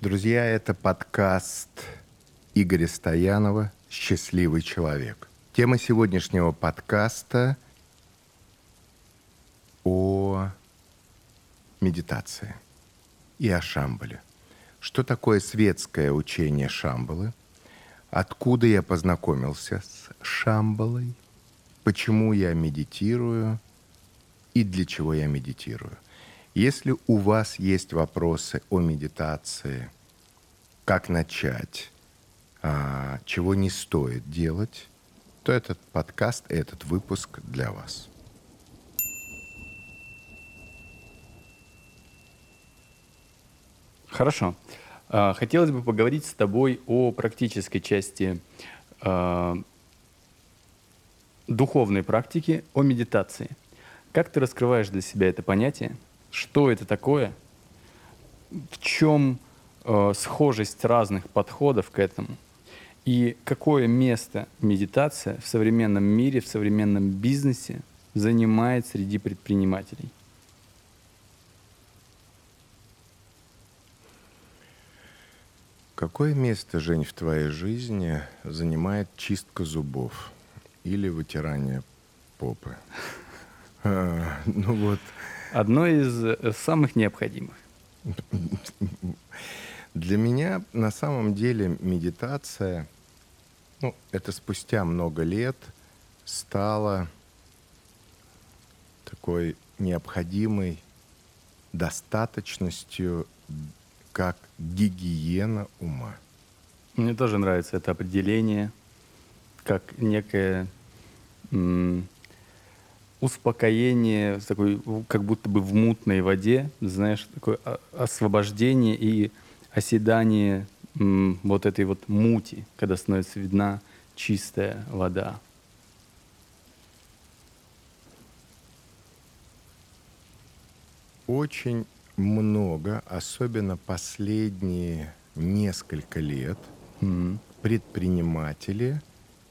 Друзья, это подкаст Игоря Стоянова «Счастливый человек». Тема сегодняшнего подкаста о медитации и о Шамбале. Что такое светское учение Шамбалы? Откуда я познакомился с Шамбалой? Почему я медитирую? И для чего я медитирую? Если у вас есть вопросы о медитации, как начать, а, чего не стоит делать, то этот подкаст, этот выпуск для вас. Хорошо. А, хотелось бы поговорить с тобой о практической части э, духовной практики, о медитации. Как ты раскрываешь для себя это понятие? Что это такое? В чем э, схожесть разных подходов к этому? И какое место медитация в современном мире, в современном бизнесе занимает среди предпринимателей? Какое место, Жень, в твоей жизни занимает чистка зубов или вытирание попы? А, ну вот. Одно из э, самых необходимых. Для меня на самом деле медитация, ну, это спустя много лет стала такой необходимой достаточностью как гигиена ума. Мне тоже нравится это определение, как некое м- успокоение, такой, как будто бы в мутной воде, знаешь, такое освобождение и оседание м- вот этой вот мути, когда становится видна чистая вода. Очень много, особенно последние несколько лет, mm-hmm. предприниматели,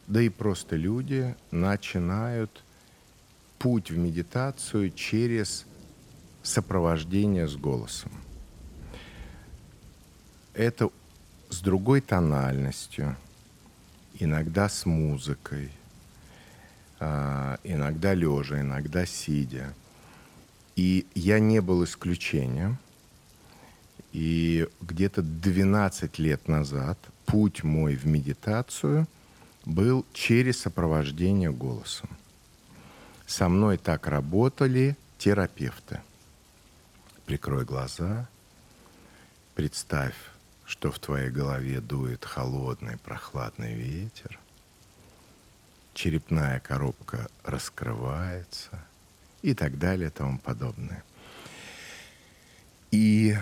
да и просто люди начинают путь в медитацию через сопровождение с голосом. Это с другой тональностью, иногда с музыкой, а, иногда лежа, иногда сидя – и я не был исключением. И где-то 12 лет назад путь мой в медитацию был через сопровождение голосом. Со мной так работали терапевты. Прикрой глаза, представь, что в твоей голове дует холодный прохладный ветер, черепная коробка раскрывается – и так далее и тому подобное. И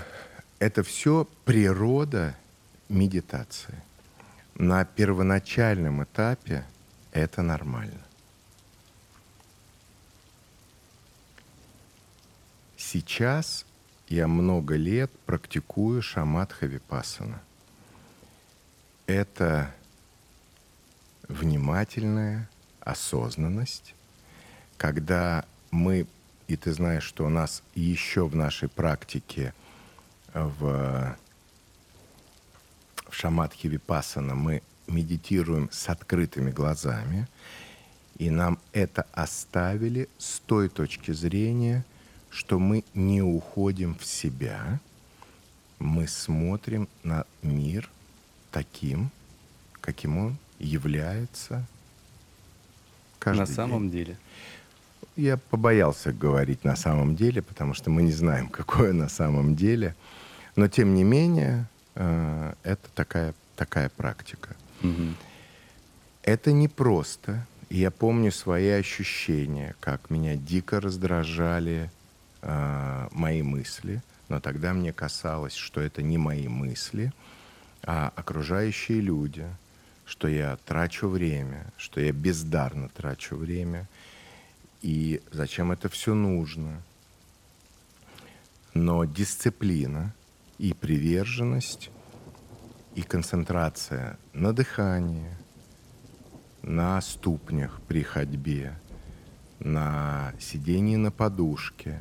это все природа медитации. На первоначальном этапе это нормально. Сейчас я много лет практикую шаматха випасана. Это внимательная осознанность, когда мы, и ты знаешь, что у нас еще в нашей практике в, в Шаматхе Випасана мы медитируем с открытыми глазами, и нам это оставили с той точки зрения, что мы не уходим в себя, мы смотрим на мир таким, каким он является каждый На день. самом деле. Я побоялся говорить на самом деле, потому что мы не знаем, какое на самом деле. Но тем не менее, э, это такая, такая практика. Угу. Это непросто. Я помню свои ощущения, как меня дико раздражали э, мои мысли. Но тогда мне касалось, что это не мои мысли, а окружающие люди, что я трачу время, что я бездарно трачу время – и зачем это все нужно. Но дисциплина и приверженность и концентрация на дыхании, на ступнях при ходьбе, на сидении на подушке,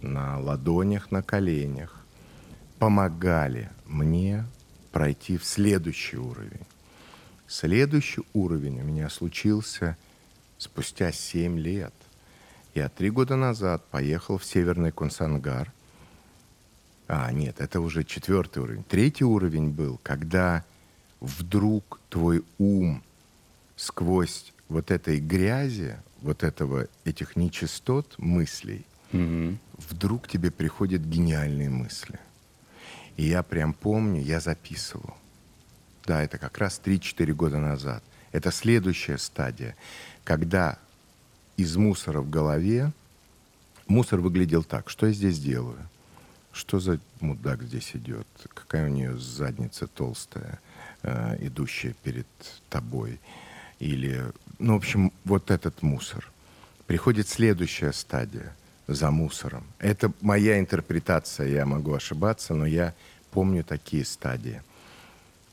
на ладонях, на коленях, помогали мне пройти в следующий уровень. Следующий уровень у меня случился спустя 7 лет. Я три года назад поехал в Северный Консангар. А, нет, это уже четвертый уровень. Третий уровень был, когда вдруг твой ум сквозь вот этой грязи, вот этого, этих нечистот мыслей, Мгм. вдруг тебе приходят гениальные мысли. И я прям помню, я записывал. Да, это как раз 3-4 года назад. Это следующая стадия, когда из мусора в голове мусор выглядел так. Что я здесь делаю? Что за мудак здесь идет? Какая у нее задница толстая, э, идущая перед тобой? Или, ну, в общем, вот этот мусор. Приходит следующая стадия за мусором. Это моя интерпретация, я могу ошибаться, но я помню такие стадии.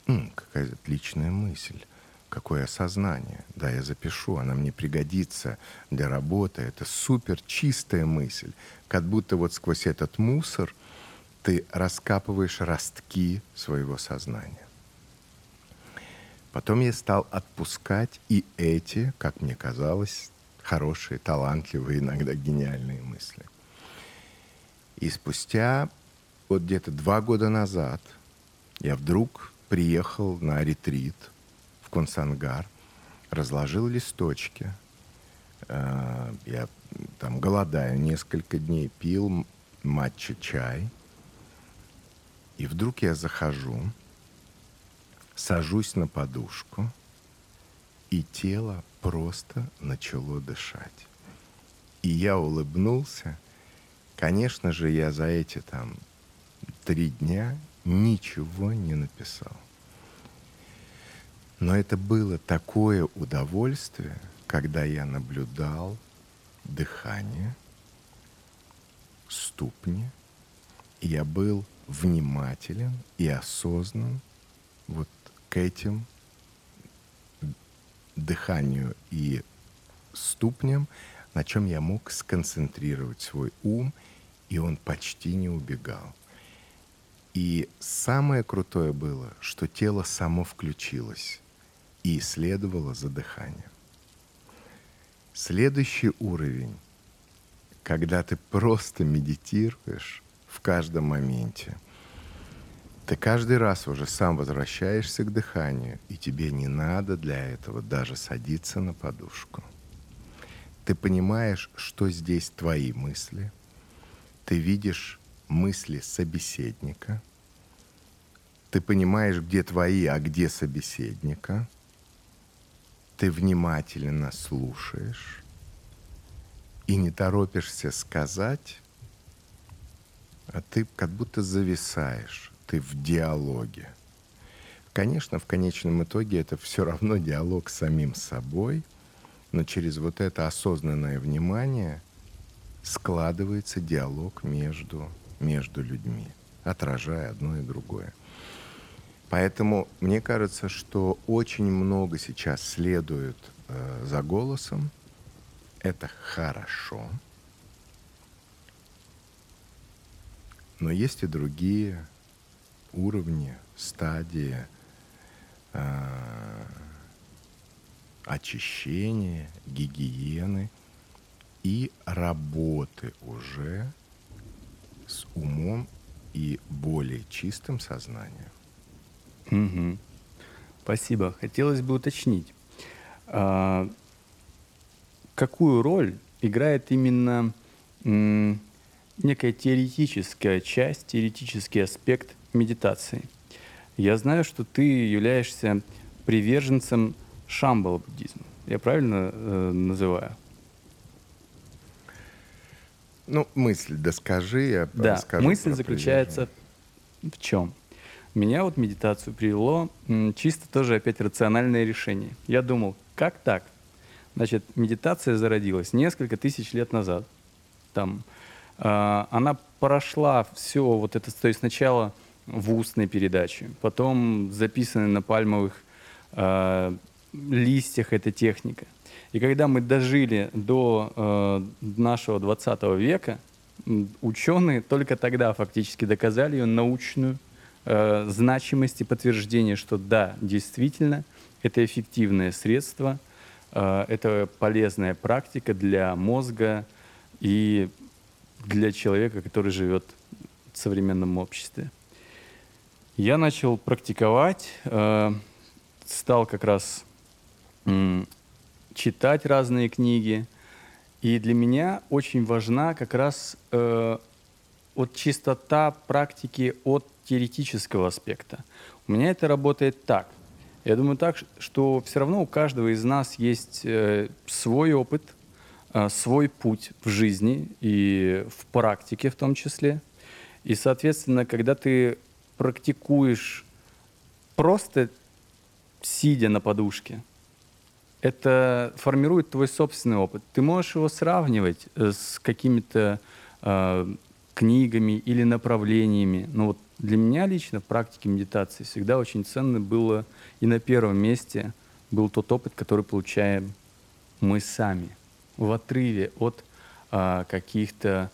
М, какая отличная мысль. Какое осознание. Да, я запишу, она мне пригодится для работы. Это супер чистая мысль. Как будто вот сквозь этот мусор ты раскапываешь ростки своего сознания. Потом я стал отпускать и эти, как мне казалось, хорошие, талантливые, иногда гениальные мысли. И спустя вот где-то два года назад я вдруг приехал на ретрит в Консангар, разложил листочки. Э, Я там голодаю несколько дней, пил матча-чай. И вдруг я захожу, сажусь на подушку, и тело просто начало дышать. И я улыбнулся. Конечно же, я за эти там три дня ничего не написал. Но это было такое удовольствие, когда я наблюдал дыхание, ступни, и я был внимателен и осознан вот к этим дыханию и ступням, на чем я мог сконцентрировать свой ум, и он почти не убегал. И самое крутое было, что тело само включилось и исследовало за дыханием. Следующий уровень, когда ты просто медитируешь в каждом моменте, ты каждый раз уже сам возвращаешься к дыханию, и тебе не надо для этого даже садиться на подушку. Ты понимаешь, что здесь твои мысли, ты видишь мысли собеседника, ты понимаешь, где твои, а где собеседника, ты внимательно слушаешь и не торопишься сказать, а ты как будто зависаешь, ты в диалоге. Конечно, в конечном итоге это все равно диалог с самим собой, но через вот это осознанное внимание складывается диалог между, между людьми, отражая одно и другое. Поэтому мне кажется, что очень много сейчас следует э, за голосом. Это хорошо. Но есть и другие уровни, стадии э, очищения, гигиены и работы уже с умом и более чистым сознанием. Мгм. Спасибо. Хотелось бы уточнить, а, какую роль играет именно м, некая теоретическая часть, теоретический аспект медитации? Я знаю, что ты являешься приверженцем шамбала буддизма. Я правильно э, называю? Ну, мысль, да скажи, я Да, расскажу мысль заключается в чем? Меня вот медитацию привело м, чисто тоже опять рациональное решение. Я думал, как так? Значит, медитация зародилась несколько тысяч лет назад. Там а, она прошла все вот это, то есть сначала в устной передаче, потом записаны на пальмовых а, листьях эта техника. И когда мы дожили до э, нашего 20 века, Ученые только тогда фактически доказали ее научную э, значимость и подтверждение, что да, действительно, это эффективное средство, э, это полезная практика для мозга и для человека, который живет в современном обществе. Я начал практиковать, э, стал как раз читать разные книги – и для меня очень важна как раз э, вот чистота практики от теоретического аспекта. У меня это работает так. Я думаю так, что все равно у каждого из нас есть э, свой опыт, свой путь в жизни и в практике в том числе. И, соответственно, когда ты практикуешь просто сидя на подушке, это формирует твой собственный опыт. Ты можешь его сравнивать э, с какими-то э, книгами или направлениями. Но вот для меня лично в практике медитации всегда очень ценно было и на первом месте был тот опыт, который получаем мы сами в отрыве от э, каких-то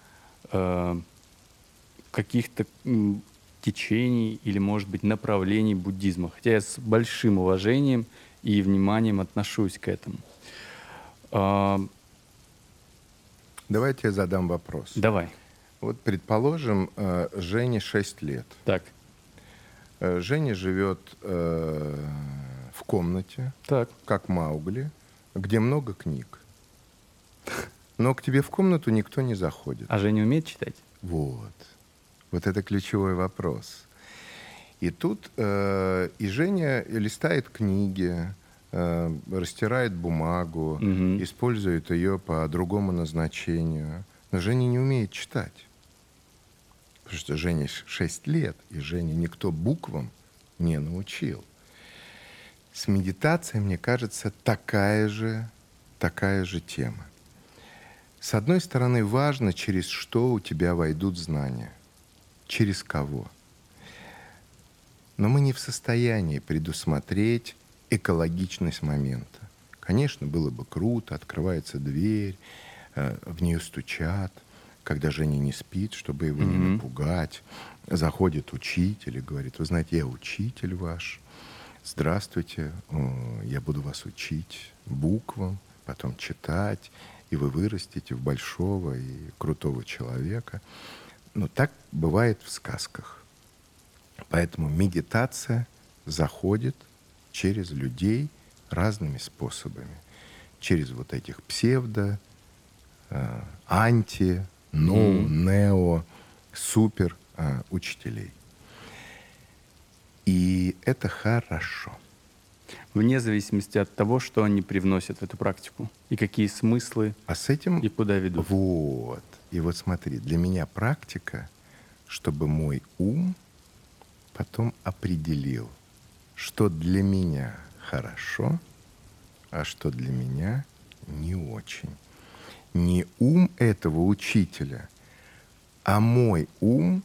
э, каких-то течений или, может быть, направлений буддизма. Хотя я с большим уважением и вниманием отношусь к этому. А, Давайте я задам вопрос. Давай. Вот, предположим, э, Жене 6 лет. Так. Э, Женя живет э, в комнате, так. как Маугли, где много книг. Но к тебе в комнату никто не заходит. А Женя умеет читать? Вот. Вот это ключевой вопрос. И тут э, и Женя листает книги, э, растирает бумагу, угу. использует ее по другому назначению. Но Женя не умеет читать. Потому что Жене 6 лет, и Жене никто буквам не научил. С медитацией, мне кажется, такая же, такая же тема. С одной стороны, важно, через что у тебя войдут знания. Через кого. Но мы не в состоянии предусмотреть экологичность момента. Конечно, было бы круто, открывается дверь, э, в нее стучат, когда Женя не спит, чтобы его mm-hmm. не напугать. Заходит учитель и говорит, вы знаете, я учитель ваш, здравствуйте, я буду вас учить буквам, потом читать, и вы вырастете в большого и крутого человека. Но так бывает в сказках. Поэтому медитация заходит через людей разными способами. Через вот этих псевдо, э, анти, ноу, mm. нео, супер э, учителей. И это хорошо. Вне зависимости от того, что они привносят в эту практику и какие смыслы а с этим и куда ведут. Вот. И вот смотри, для меня практика, чтобы мой ум потом определил, что для меня хорошо, а что для меня не очень. Не ум этого учителя, а мой ум,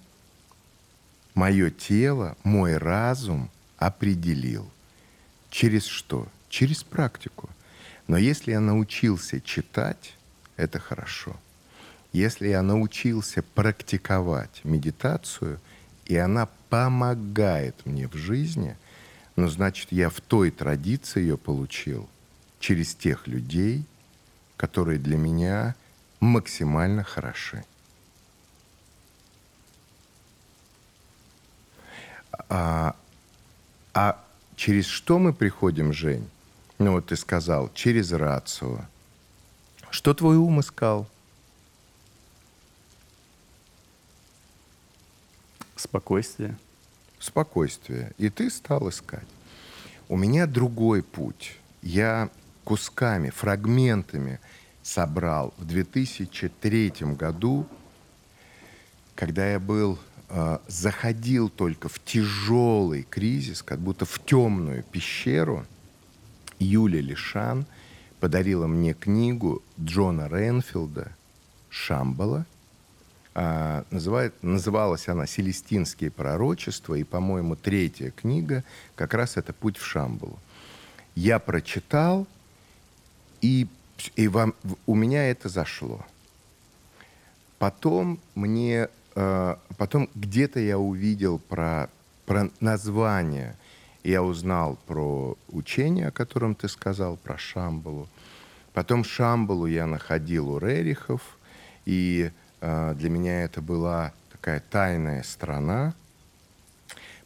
мое тело, мой разум определил. Через что? Через практику. Но если я научился читать, это хорошо. Если я научился практиковать медитацию, и она помогает мне в жизни, но значит, я в той традиции ее получил через тех людей, которые для меня максимально хороши. А, а через что мы приходим, Жень? Ну вот ты сказал, через рацию. Что твой ум искал? Спокойствие. Спокойствие. И ты стал искать. У меня другой путь. Я кусками, фрагментами собрал в 2003 году, когда я был, э, заходил только в тяжелый кризис, как будто в темную пещеру, Юля Лишан подарила мне книгу Джона Ренфилда «Шамбала», а, называет, называлась она «Селестинские пророчества», и, по-моему, третья книга как раз это «Путь в Шамбалу». Я прочитал, и, и вам, у меня это зашло. потом мне, э, потом где-то я увидел про, про название, я узнал про учение, о котором ты сказал, про Шамбалу. Потом Шамбалу я находил у Рерихов, и для меня это была такая тайная страна.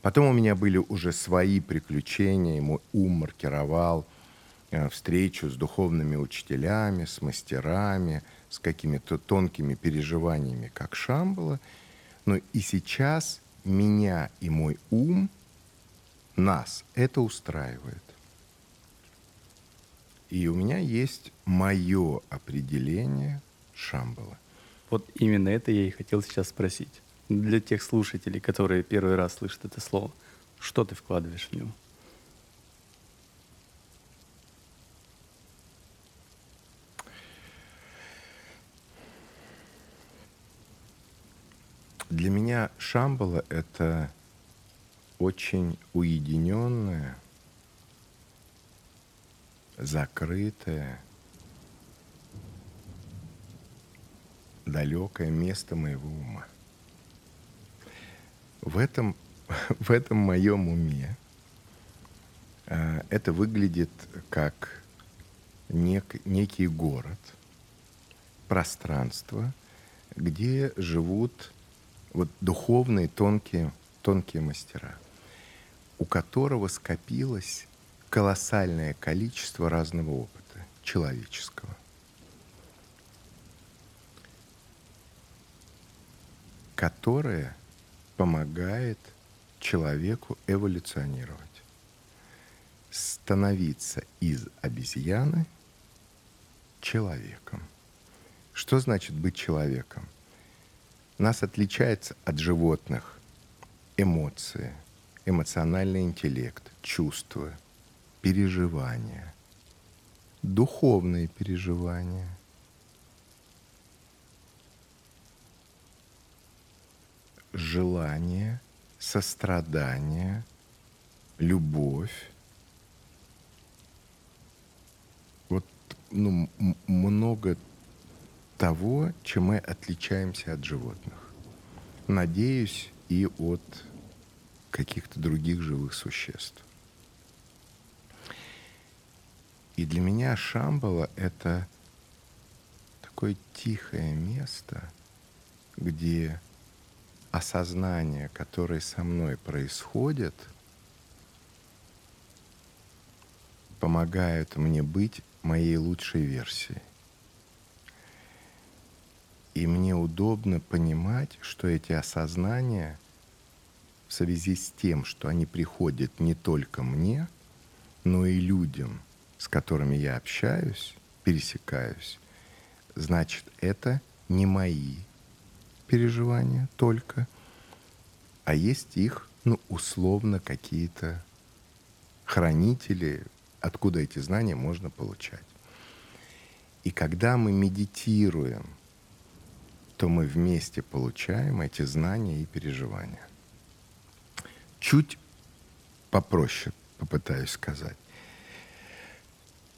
Потом у меня были уже свои приключения, мой ум маркировал э, встречу с духовными учителями, с мастерами, с какими-то тонкими переживаниями, как Шамбала. Но и сейчас меня и мой ум, нас, это устраивает. И у меня есть мое определение Шамбала. Вот именно это я и хотел сейчас спросить. Для тех слушателей, которые первый раз слышат это слово, что ты вкладываешь в него? Для меня Шамбала — это очень уединенное, закрытое, далекое место моего ума. В этом, в этом моем уме э, это выглядит как нек, некий город, пространство, где живут вот духовные тонкие, тонкие мастера, у которого скопилось колоссальное количество разного опыта человеческого. Которое помогает человеку эволюционировать, становиться из обезьяны человеком. Что значит быть человеком? Нас отличается от животных эмоции, эмоциональный интеллект, чувства, переживания, духовные переживания – желание, сострадание, любовь. Вот ну, много того, чем мы отличаемся от животных. Надеюсь, и от каких-то других живых существ. И для меня Шамбала — это такое тихое место, где осознания, которые со мной происходят, помогают мне быть моей лучшей версией. И мне удобно понимать, что эти осознания в связи с тем, что они приходят не только мне, но и людям, с которыми я общаюсь, пересекаюсь, значит, это не мои переживания только, а есть их, ну, условно, какие-то хранители, откуда эти знания можно получать. И когда мы медитируем, то мы вместе получаем эти знания и переживания. Чуть попроще попытаюсь сказать.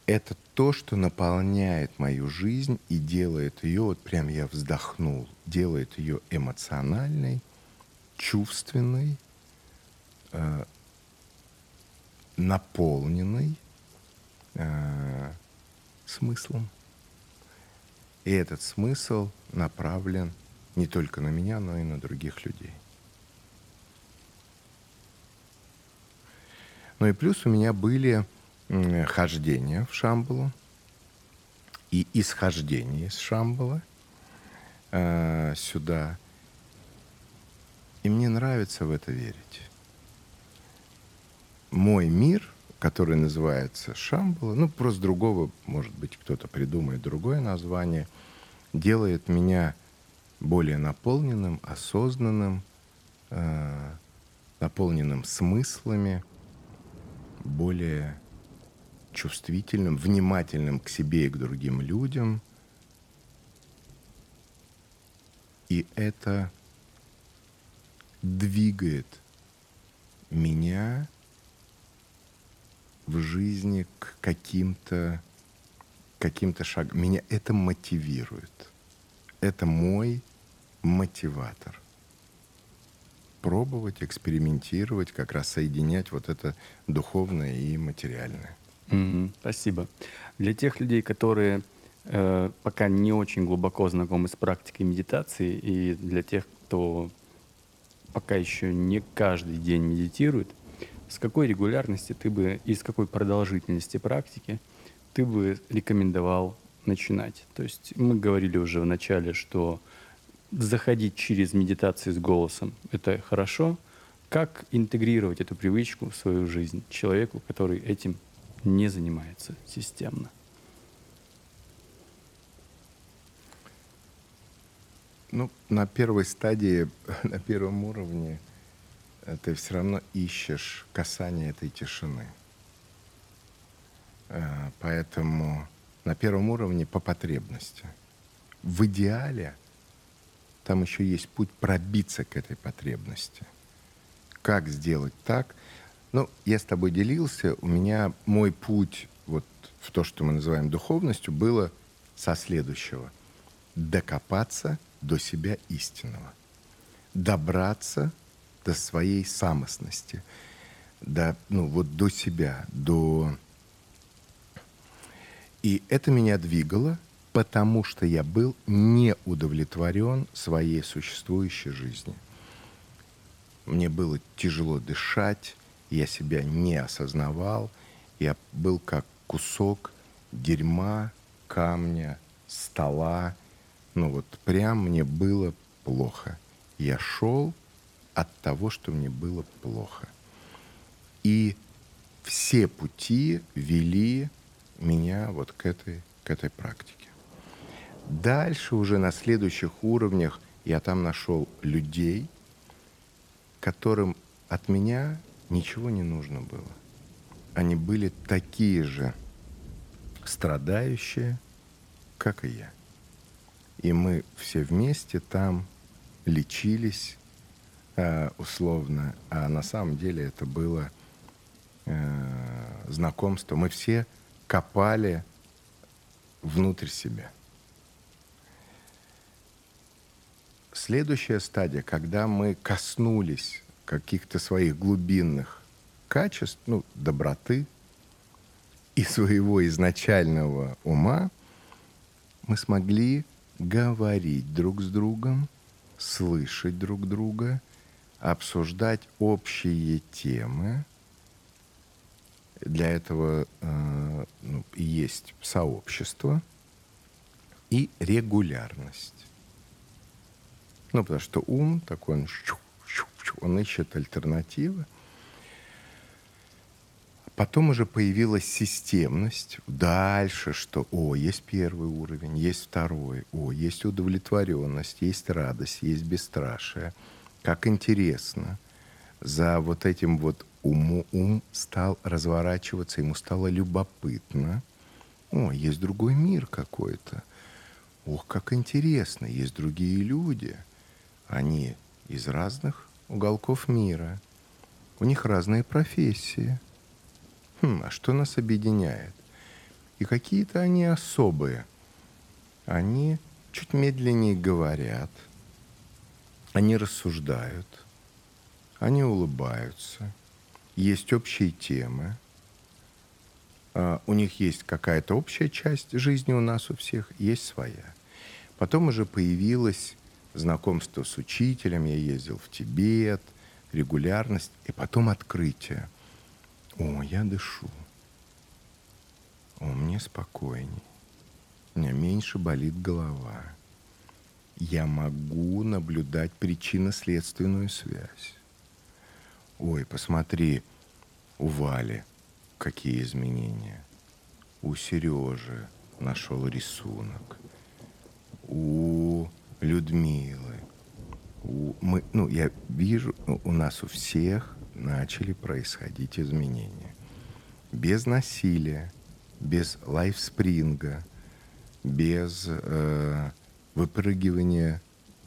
Это то, что наполняет мою жизнь и делает ее, вот прям я вздохнул, делает ее эмоциональной, чувственной, э, наполненной э, смыслом. И этот смысл направлен не только на меня, но и на других людей. Ну и плюс у меня были хождения в Шамбалу и исхождение из Шамбала э, сюда. И мне нравится в это верить. Мой мир, который называется Шамбала, ну просто другого, может быть, кто-то придумает другое название, делает меня более наполненным, осознанным, э, наполненным смыслами, более чувствительным, внимательным к себе и к другим людям. И это двигает меня в жизни к каким-то каким-то шагам. Меня это мотивирует. Это мой мотиватор. Пробовать, экспериментировать, как раз соединять вот это духовное и материальное. Мгм. Спасибо. Для тех людей, которые э, пока не очень глубоко знакомы с практикой медитации, и для тех, кто пока еще не каждый день медитирует, с какой регулярности ты бы и с какой продолжительности практики ты бы рекомендовал начинать? То есть мы говорили уже в начале, что заходить через медитации с голосом — это хорошо. Как интегрировать эту привычку в свою жизнь человеку, который этим не занимается системно? Ну, на первой стадии, на первом уровне э, ты все равно ищешь касание этой тишины. Э, Поэтому на первом уровне по потребности. В идеале там еще есть путь пробиться к этой потребности. Как сделать так? Ну, я с тобой делился, у меня мой путь вот в то, что мы называем духовностью, было со следующего. Докопаться до себя истинного. Добраться до своей самостности. До, ну, вот до себя, до... И это меня двигало, потому что я был не удовлетворен своей существующей жизнью. Мне было тяжело дышать, я себя не осознавал, я был как кусок дерьма, камня, стола. Ну вот прям мне было плохо. Я шел от того, что мне было плохо. И все пути вели меня вот к этой, к этой практике. Дальше уже на следующих уровнях я там нашел людей, которым от меня ничего не нужно было. Они были такие же страдающие, как и я. И мы все вместе там лечились э, условно, а на самом деле это было э, знакомство. Мы все копали внутрь себя. Следующая стадия, когда мы коснулись каких-то своих глубинных качеств, ну, доброты и своего изначального ума, мы смогли говорить друг с другом, слышать друг друга, обсуждать общие темы. Для этого э, ну, есть сообщество и регулярность. Ну, потому что ум такой, он, он ищет альтернативы. Потом уже появилась системность. Дальше, что, о, есть первый уровень, есть второй, о, есть удовлетворенность, есть радость, есть бесстрашие. Как интересно. За вот этим вот уму, ум стал разворачиваться, ему стало любопытно. О, есть другой мир какой-то. Ох, как интересно, есть другие люди. Они из разных уголков мира. У них разные профессии. Хм, а что нас объединяет? И какие-то они особые. Они чуть медленнее говорят. Они рассуждают. Они улыбаются. Есть общие темы. Uh, у них есть какая-то общая часть жизни у нас у всех, есть своя. Потом уже появилась знакомство с учителем, я ездил в Тибет, регулярность, и потом открытие. О, я дышу. О, мне спокойней. У меня меньше болит голова. Я могу наблюдать причинно-следственную связь. Ой, посмотри, у Вали какие изменения. У Сережи нашел рисунок. У Людмилы. У, мы, ну, я вижу, ну, у нас у всех начали происходить изменения. Без насилия, без лайфспринга, без э, выпрыгивания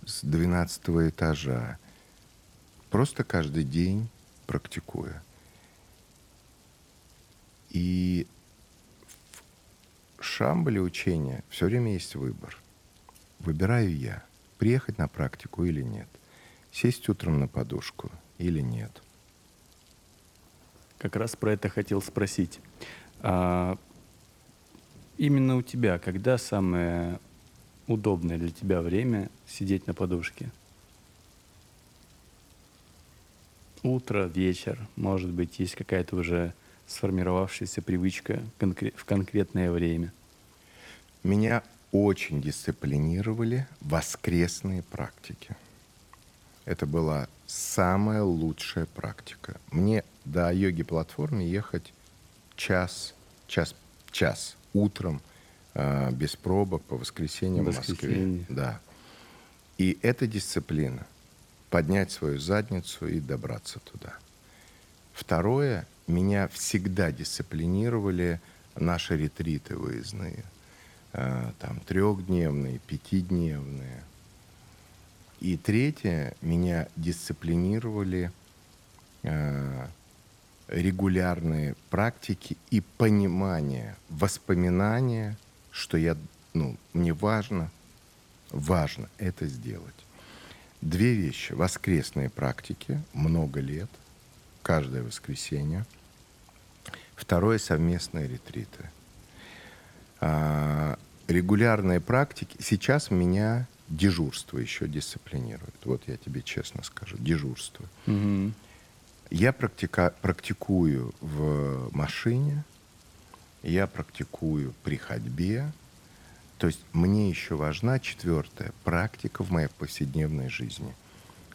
с 12 этажа. Просто каждый день практикуя. И в Шамбале учения все время есть выбор – выбираю я. приехать на практику или нет, сесть утром на подушку или нет. Как раз про это хотел спросить. А, именно у тебя, когда самое удобное для тебя время сидеть на подушке? Утро, вечер, может быть, есть какая-то уже сформировавшаяся привычка в конкретное время? Меня очень дисциплинировали воскресные практики. Это была самая лучшая практика. Мне до йоги-платформы ехать час, час, час утром э, без пробок по воскресеньям в Москве. Да. И эта дисциплина поднять свою задницу и добраться туда. Второе, меня всегда дисциплинировали наши ретриты выездные. Э, там трехдневные, пятидневные. И третье, меня дисциплинировали э, регулярные практики и понимание, воспоминания, что я, ну, мне важно, важно это сделать. Две вещи. Воскресные практики, много лет, каждое воскресенье. Второе — совместные ретриты. А, регулярные практики. Сейчас меня дежурство еще дисциплинирует. Вот я тебе честно скажу, дежурство. Угу. Я практика, практикую в машине, я практикую при ходьбе. То есть мне еще важна четвертая практика в моей повседневной жизни.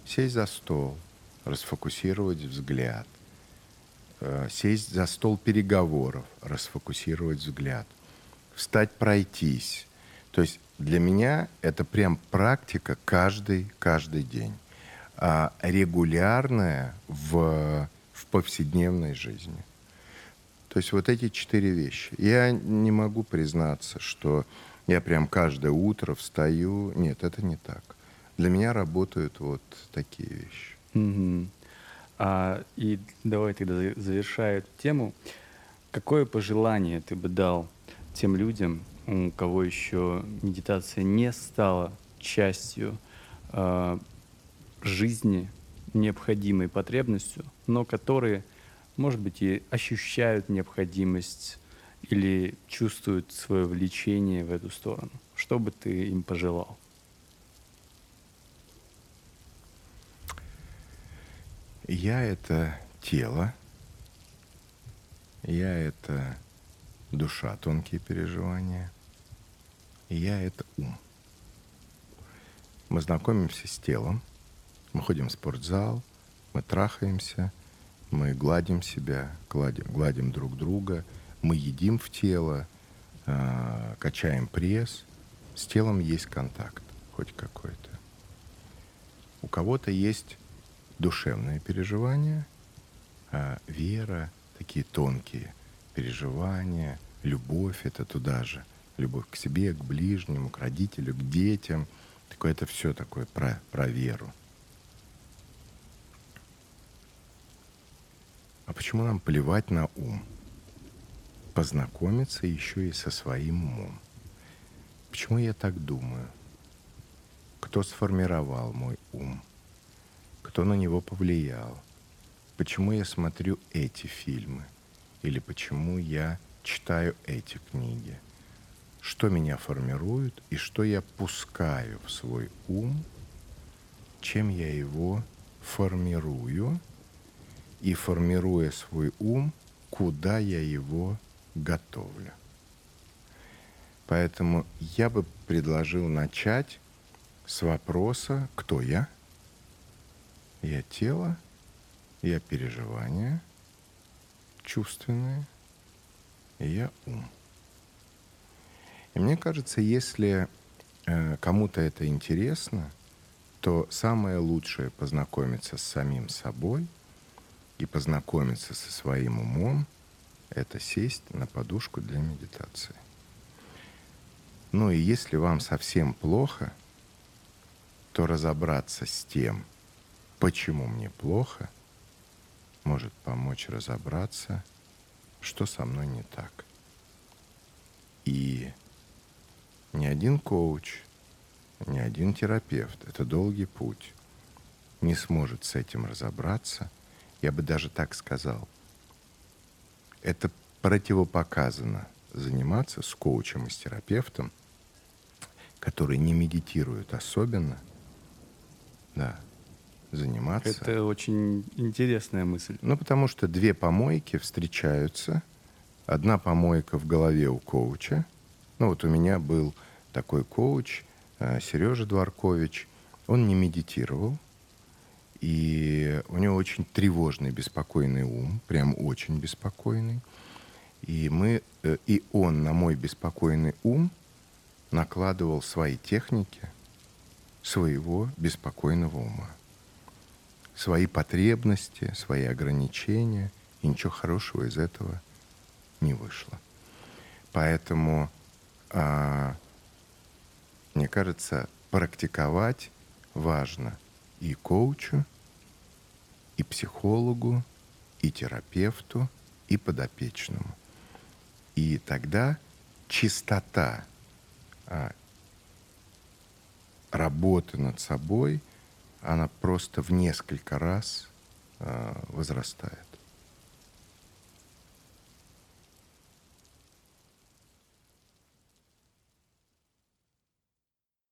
Сесть за стол, расфокусировать взгляд, э, сесть за стол переговоров, расфокусировать взгляд, встать пройтись. То есть для меня это прям практика каждый, каждый день а, регулярное в, в повседневной жизни. То есть вот эти четыре вещи. Я не могу признаться, что я прям каждое утро встаю. Нет, это не так. Для меня работают вот такие вещи. Угу. А, и давай тогда завершая эту тему. Какое пожелание ты бы дал тем людям, у кого еще медитация не стала частью э, жизни необходимой потребностью, но которые, может быть, и ощущают необходимость или чувствуют свое влечение в эту сторону. Что бы ты им пожелал? Я — это тело, я — это душа, тонкие переживания, я — это ум. Мы знакомимся с телом — мы ходим в спортзал, мы трахаемся, мы гладим себя, гладим, гладим друг друга, мы едим в тело, э, качаем пресс. С телом есть контакт, хоть какой-то. У кого-то есть душевные переживания, э, вера, такие тонкие переживания, любовь это туда же. Любовь к себе, к ближнему, к родителю, к детям. Такое это все такое про, про веру. А почему нам плевать на ум? Познакомиться еще и со своим умом. Почему я так думаю? Кто сформировал мой ум? Кто на него повлиял? Почему я смотрю эти фильмы? Или почему я читаю эти книги? Что меня формирует и что я пускаю в свой ум? Чем я его формирую – и формируя свой ум, куда я его готовлю. Поэтому я бы предложил начать с вопроса, кто я? Я тело, я переживания чувственные, и я ум. И мне кажется, если э, кому-то это интересно, то самое лучшее познакомиться с самим собой – и познакомиться со своим умом – это сесть на подушку для медитации. Ну и если вам совсем плохо, то разобраться с тем, почему мне плохо, может помочь разобраться, что со мной не так. И ни один коуч, ни один терапевт, это долгий путь, не сможет с этим разобраться, я бы даже так сказал, это противопоказано заниматься с коучем и с терапевтом, который не медитирует особенно, да, заниматься. Это очень интересная мысль. Ну, потому что две помойки встречаются. Одна помойка в голове у коуча. Ну, вот у меня был такой коуч, э, Сережа Дворкович. Он не медитировал. И у него очень тревожный, беспокойный ум. Прям очень беспокойный. И, мы, э, и он на мой беспокойный ум накладывал свои техники своего беспокойного ума свои потребности, свои ограничения, и ничего хорошего из этого не вышло. Поэтому, а, мне кажется, практиковать важно и коучу, и психологу, и терапевту, и подопечному. И тогда чистота а, работы над собой – она просто в несколько раз э, возрастает.